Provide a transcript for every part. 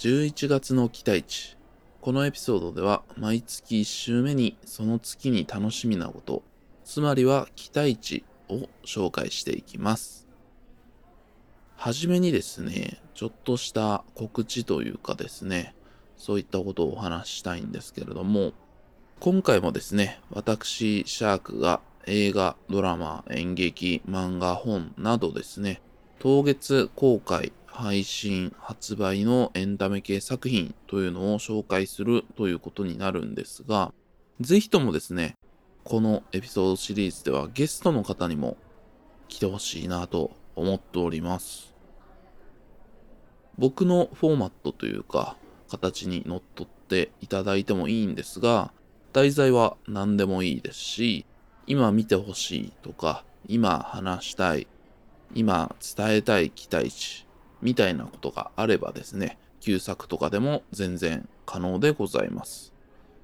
11月の期待値。このエピソードでは毎月1週目にその月に楽しみなこと、つまりは期待値を紹介していきます。はじめにですね、ちょっとした告知というかですね、そういったことをお話ししたいんですけれども、今回もですね、私、シャークが映画、ドラマ、演劇、漫画、本などですね、当月公開、配信、発売のエンタメ系作品というのを紹介するということになるんですが、ぜひともですね、このエピソードシリーズではゲストの方にも来てほしいなと思っております。僕のフォーマットというか、形にのっとっていただいてもいいんですが、題材は何でもいいですし、今見てほしいとか、今話したい、今伝えたい期待値みたいなことがあればですね、旧作とかでも全然可能でございます。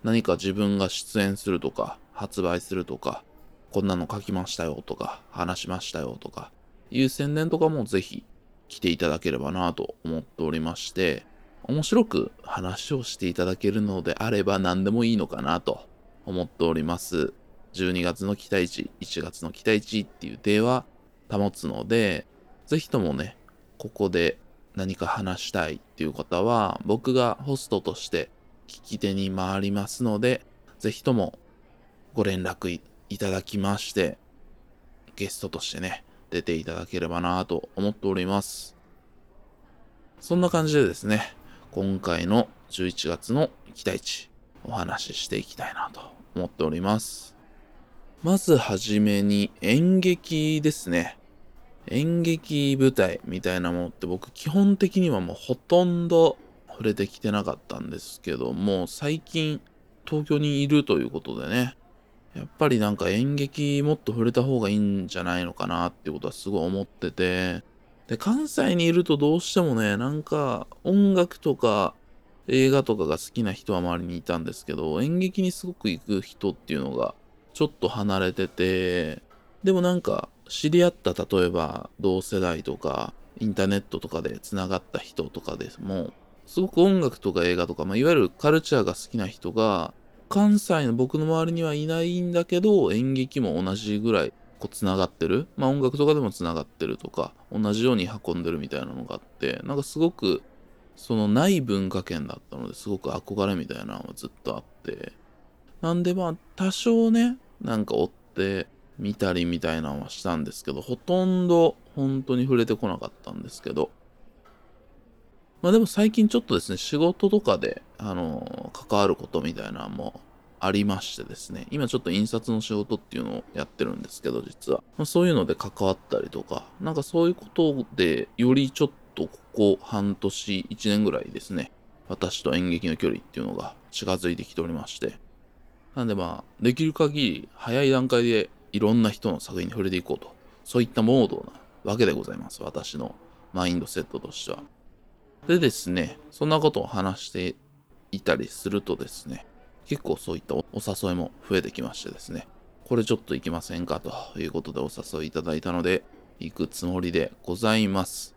何か自分が出演するとか、発売するとか、こんなの書きましたよとか、話しましたよとか、いう宣伝とかもぜひ来ていただければなと思っておりまして、面白く話をしていただけるのであれば何でもいいのかなと思っております。12月の期待値、1月の期待値っていう手は保つので、ぜひともね、ここで何か話したいっていう方は、僕がホストとして聞き手に回りますので、ぜひともご連絡いただきまして、ゲストとしてね、出ていただければなと思っております。そんな感じでですね、今回の11月の期待値、お話ししていきたいなと思っております。まずはじめに演劇ですね。演劇舞台みたいなものって僕基本的にはもうほとんど触れてきてなかったんですけども、最近東京にいるということでね、やっぱりなんか演劇もっと触れた方がいいんじゃないのかなっていうことはすごい思ってて、で、関西にいるとどうしてもね、なんか音楽とか映画とかが好きな人は周りにいたんですけど、演劇にすごく行く人っていうのがちょっと離れてて、でもなんか知り合った例えば同世代とかインターネットとかで繋がった人とかでも、すごく音楽とか映画とか、まあ、いわゆるカルチャーが好きな人が、関西の僕の周りにはいないんだけど、演劇も同じぐらいこう繋がってる。まあ音楽とかでも繋がってるとか、同じように運んでるみたいなのがあって、なんかすごく、そのない文化圏だったのですごく憧れみたいなのはずっとあって、なんでまあ多少ね、なんか追って見たりみたいなのはしたんですけど、ほとんど本当に触れてこなかったんですけど、まあでも最近ちょっとですね、仕事とかで、あの、関わることみたいなのもありましてですね、今ちょっと印刷の仕事っていうのをやってるんですけど、実は。まあ、そういうので関わったりとか、なんかそういうことで、よりちょっとここ半年、1年ぐらいですね、私と演劇の距離っていうのが近づいてきておりまして、なんでまあ、できる限り早い段階でいろんな人の作品に触れていこうと。そういったモードなわけでございます。私のマインドセットとしては。でですね、そんなことを話していたりするとですね、結構そういったお誘いも増えてきましてですね、これちょっと行きませんかということでお誘いいただいたので、行くつもりでございます。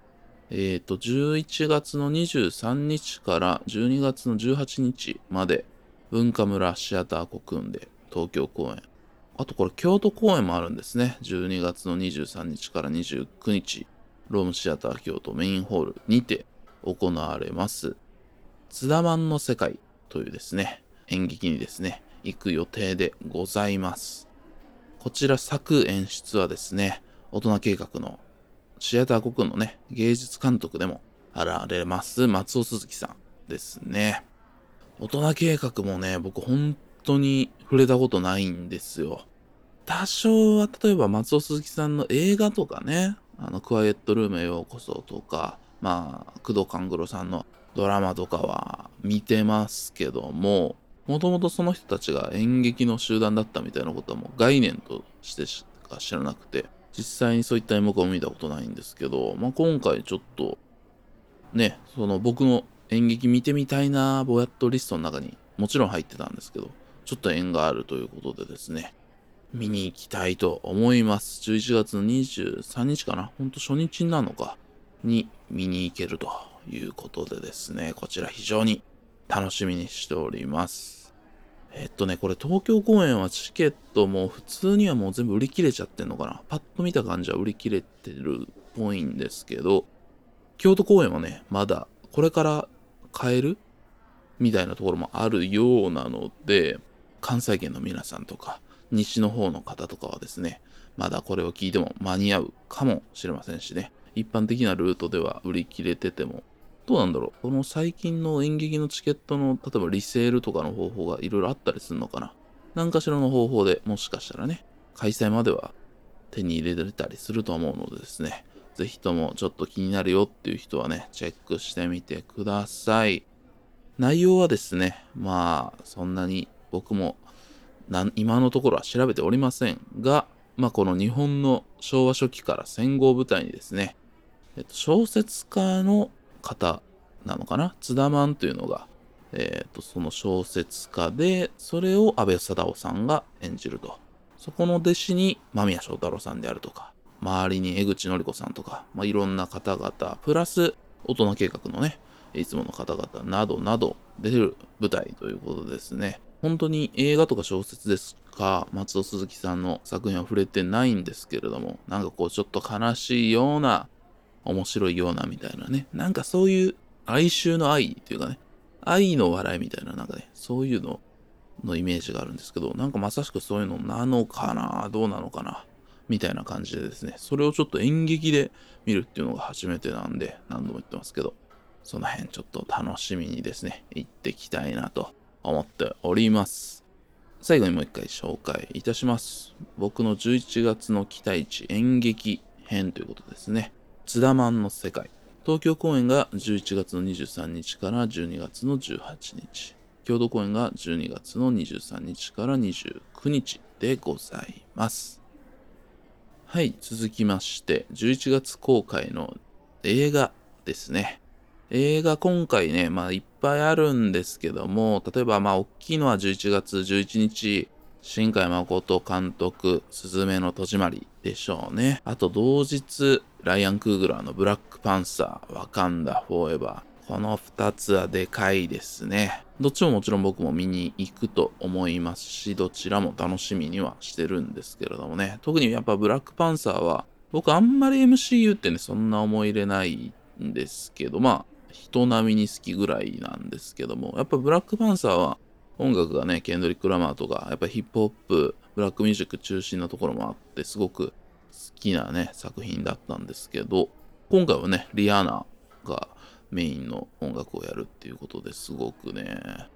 えっ、ー、と、11月の23日から12月の18日まで、文化村シアターコクーンで東京公演。あとこれ京都公演もあるんですね。12月の23日から29日、ロームシアター京都メインホールにて行われます。津田マンの世界というですね、演劇にですね、行く予定でございます。こちら作演出はですね、大人計画のシアター国のね、芸術監督でもあられます松尾鈴木さんですね。大人計画もね、僕本当に触れたことないんですよ。多少は例えば松尾鈴木さんの映画とかね、あの、クワイエットルームへようこそとか、まあ、工藤官九郎さんのドラマとかは見てますけども、もともとその人たちが演劇の集団だったみたいなことはもう概念としてしか知らなくて、実際にそういった演目を見たことないんですけど、まあ、今回ちょっと、ね、その僕の演劇見てみたいなぼやっとリストの中にもちろん入ってたんですけど、ちょっと縁があるということでですね、見に行きたいと思います。11月の23日かな？ほんと初日なのか？に見に行けるということでですね、こちら非常に楽しみにしております。えっとね、これ東京公演はチケットも普通にはもう全部売り切れちゃってんのかな？パッと見た感じは売り切れてるっぽいんですけど、京都公演はね、まだこれから買えるみたいなところもあるようなので、関西圏の皆さんとか、西の方の方とかはですね、まだこれを聞いても間に合うかもしれませんしね、一般的なルートでは売り切れてても、どうなんだろう。この最近の演劇のチケットの、例えばリセールとかの方法がいろいろあったりするのかな。何かしらの方法でもしかしたらね、開催までは手に入れれたりすると思うのでですね、ぜひともちょっと気になるよっていう人はね、チェックしてみてください。内容はですね、まあ、そんなに僕も今のところは調べておりませんが、まあ、この日本の昭和初期から戦後を舞台にですね、えっと、小説家の方なのかな？津田マンというのが、えっと、その小説家で、それを安倍貞夫さんが演じると。そこの弟子に間宮祥太朗さんであるとか、周りに江口のり子さんとか、まあ、いろんな方々、プラス大人計画のね、いつもの方々などなど出る舞台ということですね。本当に映画とか小説ですか、松尾鈴木さんの作品は触れてないんですけれども、なんかこうちょっと悲しいような、面白いようなみたいなね、なんかそういう哀愁の愛っていうかね、愛の笑いみたいな、なんかね、そういうののイメージがあるんですけど、なんかまさしくそういうのなのかな、どうなのかな、みたいな感じでですね、それをちょっと演劇で見るっていうのが初めてなんで、何度も言ってますけど、その辺ちょっと楽しみにですね、行ってきたいなと。思っております。最後にもう一回紹介いたします。僕の11月の期待値演劇編ということですね。津田マンの世界。東京公演が11月の23日から12月の18日。郷土公演が12月の23日から29日でございます。はい、続きまして、11月公開の映画ですね。映画今回ね、まあいっぱいあるんですけども、例えばまあ大きいのは11月11日、新海誠監督、すずめの戸締まりでしょうね。あと同日、ライアン・クーグラーのブラックパンサー、ワカンダ・フォーエバー。この2つはでかいですね。どっちももちろん僕も見に行くと思いますし、どちらも楽しみにはしてるんですけれどもね。特にやっぱブラックパンサーは、僕あんまり MCU ってね、そんな思い入れないんですけど、まあ、人並みに好きぐらいなんですけども、やっぱブラックパンサーは音楽がね、ケンドリック・ラマーとか、やっぱヒップホップ、ブラックミュージック中心なところもあって、すごく好きなね、作品だったんですけど、今回はね、リアーナがメインの音楽をやるっていうことですごくね、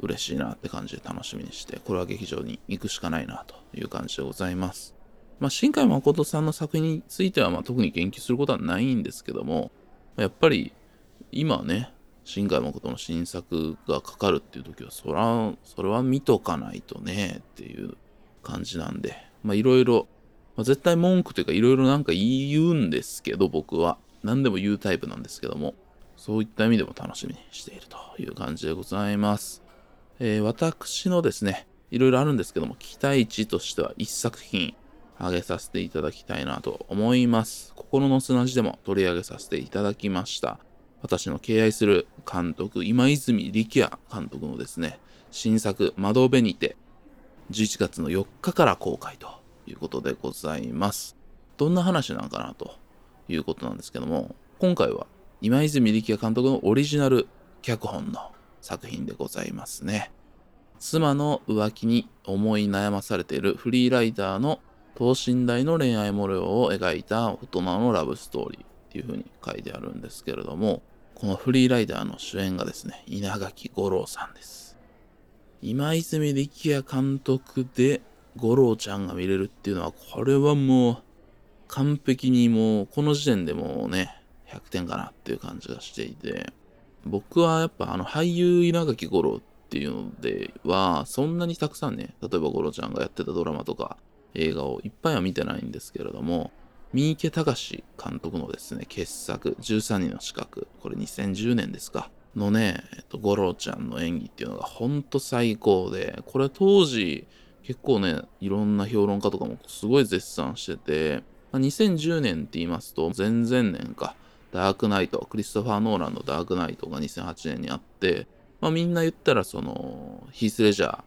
嬉しいなって感じで楽しみにして、これは劇場に行くしかないなという感じでございます。まあ、新海誠さんの作品については、まあ、特に言及することはないんですけども、やっぱり今ね、新海誠の新作がかかるっていう時は、そら、それは見とかないとね、っていう感じなんで、まあいろいろ、絶対文句というかいろいろなんか言うんですけど、僕は。何でも言うタイプなんですけども、そういった意味でも楽しみにしているという感じでございます。えー、私のですね、いろいろあるんですけども、期待値としては一作品挙げさせていただきたいなと思います。心の砂地でも取り上げさせていただきました。私の敬愛する監督、今泉力也監督のですね、新作、窓辺にて、11月の4日から公開ということでございます。どんな話なのかなということなんですけども、今回は今泉力也監督のオリジナル脚本の作品でございますね。妻の浮気に思い悩まされているフリーライターの等身大の恋愛模様を描いた大人のラブストーリー。いうふうに書いてあるんですけれども、このフリーライダーの主演がですね、稲垣吾郎さんです。今泉力也監督で五郎ちゃんが見れるっていうのは、これはもう完璧にもうこの時点でもうね、100点かなっていう感じがしていて、僕はやっぱあの俳優稲垣吾郎っていうのでは、そんなにたくさんね、例えば五郎ちゃんがやってたドラマとか映画をいっぱいは見てないんですけれども、三池隆監督のですね、傑作、13人の資格、これ2010年ですか、のね、えっと、五郎ちゃんの演技っていうのがほんと最高で、これ当時、結構ね、いろんな評論家とかもすごい絶賛してて、まあ、2010年って言いますと、前々年か、ダークナイト、クリストファー・ノーランのダークナイトが2008年にあって、まあみんな言ったらその、ヒース・レジャー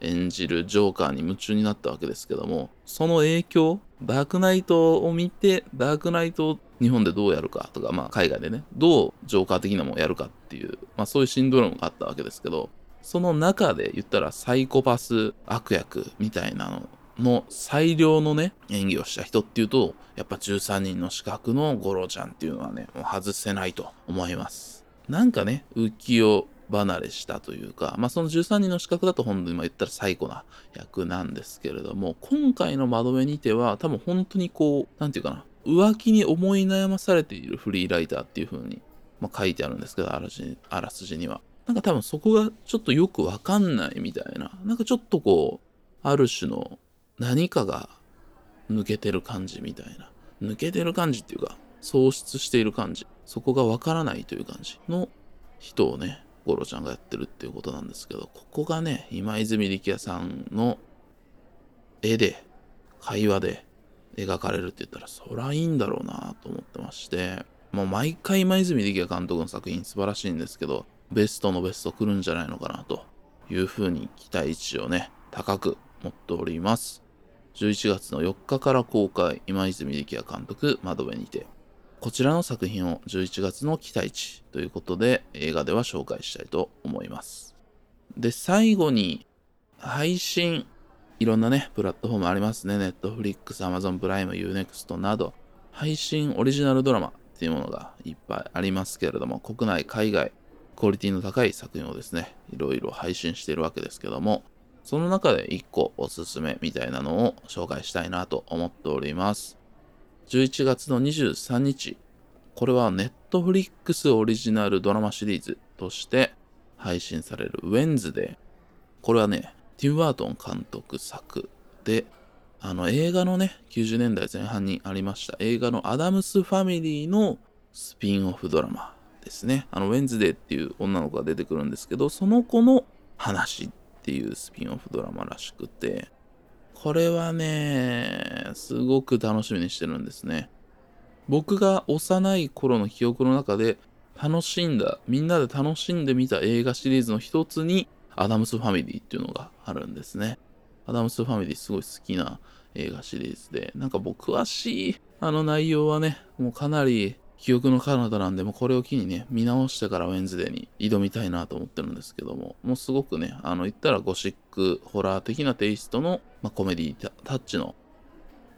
演じるジョーカーに夢中になったわけですけども、その影響、ダークナイトを見て、ダークナイトを日本でどうやるかとか、まあ海外でね、どうジョーカー的なものをやるかっていう、まあそういうシンドロームがあったわけですけど、その中で言ったらサイコパス悪役みたいなのの最良のね、演技をした人っていうと、やっぱ13人の資格のゴロちゃんっていうのはね、もう外せないと思います。なんかね、浮世離れしたというか、まあその13人の資格だと本当に言ったら最古な役なんですけれども、今回の窓辺にては多分本当にこう、なんていうかな、浮気に思い悩まされているフリーライターっていう風に、まあ、書いてあるんですけど、あらあらすじには。なんか多分そこがちょっとよくわかんないみたいな。なんかちょっとこう、ある種の何かが抜けてる感じみたいな。抜けてる感じっていうか、喪失している感じ。そこがわからないという感じの人をね、ゴロちゃんがやってるっていうことなんですけど、ここがね、今泉力也さんの絵で、会話で描かれるって言ったら、そらいいんだろうなと思ってまして、もう毎回今泉力也監督の作品素晴らしいんですけど、ベストのベスト来るんじゃないのかなというふうに期待値をね、高く持っております。11月の4日から公開、今泉力也監督、窓辺にて。こちらの作品を11月の期待値ということで映画では紹介したいと思います。で、最後に配信、いろんなね、プラットフォームありますね。Netflix、Amazon プライム、Unext など、配信オリジナルドラマっていうものがいっぱいありますけれども、国内、海外、クオリティの高い作品をですね、いろいろ配信しているわけですけども、その中で1個おすすめみたいなのを紹介したいなと思っております。11月の23日、これはネットフリックスオリジナルドラマシリーズとして配信されるウェンズデー。これはね、ティム・バートン監督作で、あの映画のね、90年代前半にありました映画のアダムス・ファミリーのスピンオフドラマですね。あの、ウェンズデーっていう女の子が出てくるんですけど、その子の話っていうスピンオフドラマらしくて、これはね、すごく楽しみにしてるんですね。僕が幼い頃の記憶の中で楽しんだ、みんなで楽しんでみた映画シリーズの一つに、アダムスファミリーっていうのがあるんですね。アダムスファミリーすごい好きな映画シリーズで、なんか僕詳しいあの内容はね、もうかなり記憶の彼方なんで、もうこれを機にね、見直してからウェンズデーに挑みたいなと思ってるんですけども、もうすごくね、あの、言ったらゴシック、ホラー的なテイストの、まあ、コメディタッチの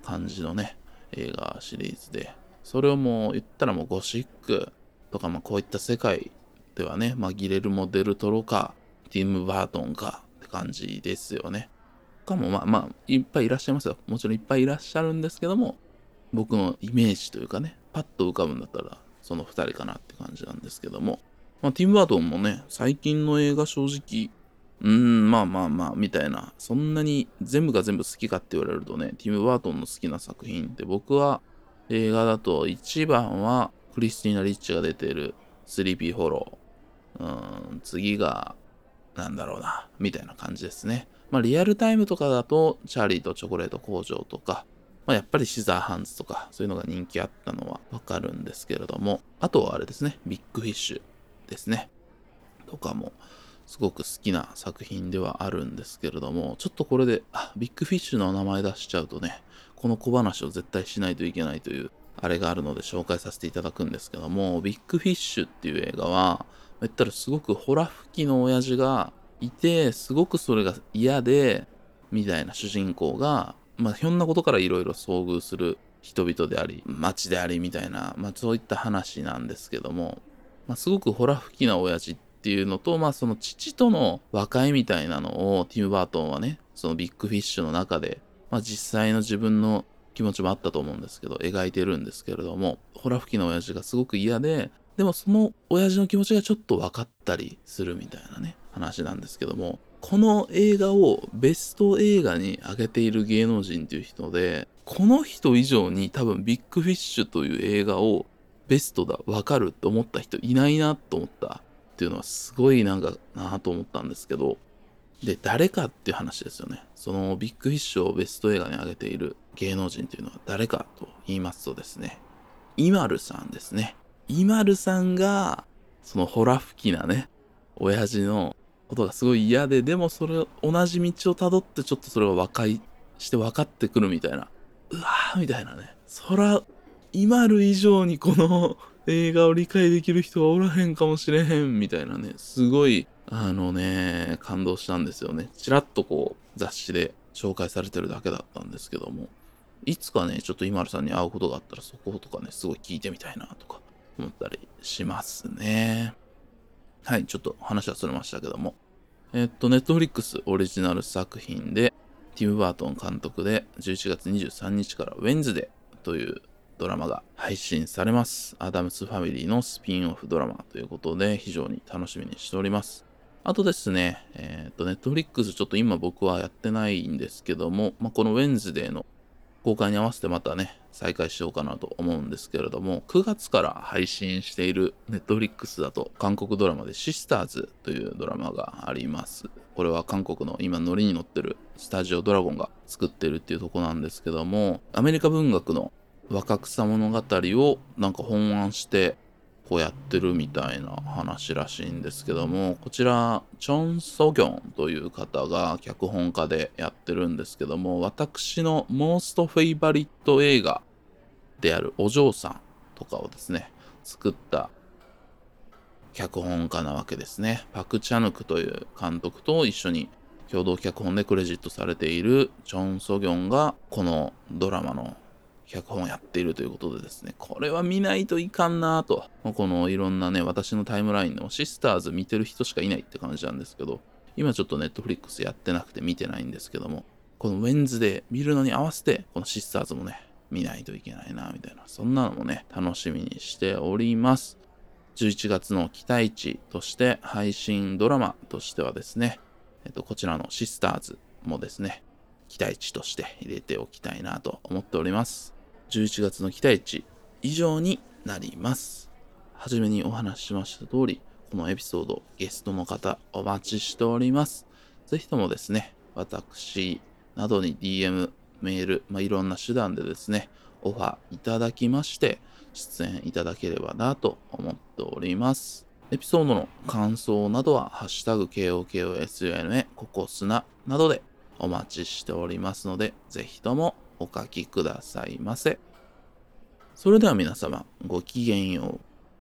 感じのね、映画シリーズで、それをもう言ったらもうゴシックとか、まあ、こういった世界ではね、まあ、ギレルモ・デルトロか、ティム・バートンかって感じですよね。かも、まあまあ、いっぱいいらっしゃいますよ。もちろんいっぱいいらっしゃるんですけども、僕のイメージというかね、パッと浮かぶんだったら、その2人かなって感じなんですけども。まあ、ティム・バートンもね、最近の映画正直、うーん、まあまあまあ、みたいな、そんなに全部が全部好きかって言われるとね、ティム・バートンの好きな作品って僕は映画だと1番はクリスティーナ・リッチが出てるスリーピー・ホロー。うん、次が、なんだろうな、みたいな感じですね。まあリアルタイムとかだと、チャーリーとチョコレート工場とか、まあ、やっぱりシザーハンズとか、そういうのが人気あったのはわかるんですけれども、あとはあれですね、ビッグフィッシュですね。とかも、すごく好きな作品ではあるんですけれども、ちょっとこれで、あ、ビッグフィッシュの名前出しちゃうとね、この小話を絶対しないといけないという、あれがあるので紹介させていただくんですけども、ビッグフィッシュっていう映画は、言ったらすごくホラ吹きの親父がいて、すごくそれが嫌で、みたいな主人公が、まあ、ひょんなことからいろいろ遭遇する人々であり、街でありみたいな、まあ、そういった話なんですけども、まあ、すごくホラ吹きな親父っていうのと、まあ、その父との和解みたいなのをティム・バートンはね、そのビッグフィッシュの中で、まあ、実際の自分の気持ちもあったと思うんですけど、描いてるんですけれども、ホラ吹きな親父がすごく嫌で、でもその親父の気持ちがちょっと分かったりするみたいなね、話なんですけども、この映画をベスト映画に挙げている芸能人っていう人で、この人以上に多分ビッグフィッシュという映画をベストだ、わかると思った人いないなと思ったっていうのはすごいなんかなと思ったんですけど、で、誰かっていう話ですよね。そのビッグフィッシュをベスト映画に挙げている芸能人というのは誰かと言いますとですね、イマルさんですね。イマルさんが、そのホラ吹きなね、親父のことがすごい嫌で、でもそれ、同じ道をたどってちょっとそれが和解して分かってくるみたいな。うわーみたいなね。そら、イマル以上にこの 映画を理解できる人はおらへんかもしれへんみたいなね。すごい、あのね、感動したんですよね。ちらっとこう、雑誌で紹介されてるだけだったんですけども。いつかね、ちょっとイマルさんに会うことがあったらそことかね、すごい聞いてみたいなとか思ったりしますね。はい、ちょっと話はそれましたけども。えっと、 Netflix オリジナル作品で、ティム・バートン監督で11月23日からウェンズデーというドラマが配信されます。アダムスファミリーのスピンオフドラマということで非常に楽しみにしております。あとですね、えっ、と、 Netflix ちょっと今僕はやってないんですけども、まあ、このウェンズデーの公開に合わせてまたね、再開しようかなと思うんですけれども、9月から配信している Netflix だと韓国ドラマでシスターズというドラマがあります。これは韓国の今ノリに乗ってるスタジオドラゴンが作ってるっていうとこなんですけども、アメリカ文学の若草物語をなんか本案してこうやってるみたいな話らしいんですけども、こちら、チョン・ソギョンという方が脚本家でやってるんですけども、私のモーストフェイバリット映画であるお嬢さんとかをですね、作った脚本家なわけですね。パク・チャヌクという監督と一緒に共同脚本でクレジットされているチョン・ソギョンがこのドラマの脚本やっているということでですね、これは見ないといかんなと。このいろんなね、私のタイムラインでもシスターズ見てる人しかいないって感じなんですけど、今ちょっとネットフリックスやってなくて見てないんですけども、このウェンズで見るのに合わせて、このシスターズもね、見ないといけないな、みたいな、そんなのもね、楽しみにしております。11月の期待値として配信ドラマとしてはですね、えっと、こちらのシスターズもですね、期待値として入れておきたいなと思っております。11月の期待値以上になります。はじめにお話ししました通り、このエピソード、ゲストの方お待ちしております。ぜひともですね、私などに DM、メール、まあ、いろんな手段でですね、オファーいただきまして、出演いただければなと思っております。エピソードの感想などは、ハッシュタグ KOKOSUNA ココスナなどでお待ちしておりますので、ぜひともお書きくださいませ。それでは皆様、ごきげんよう。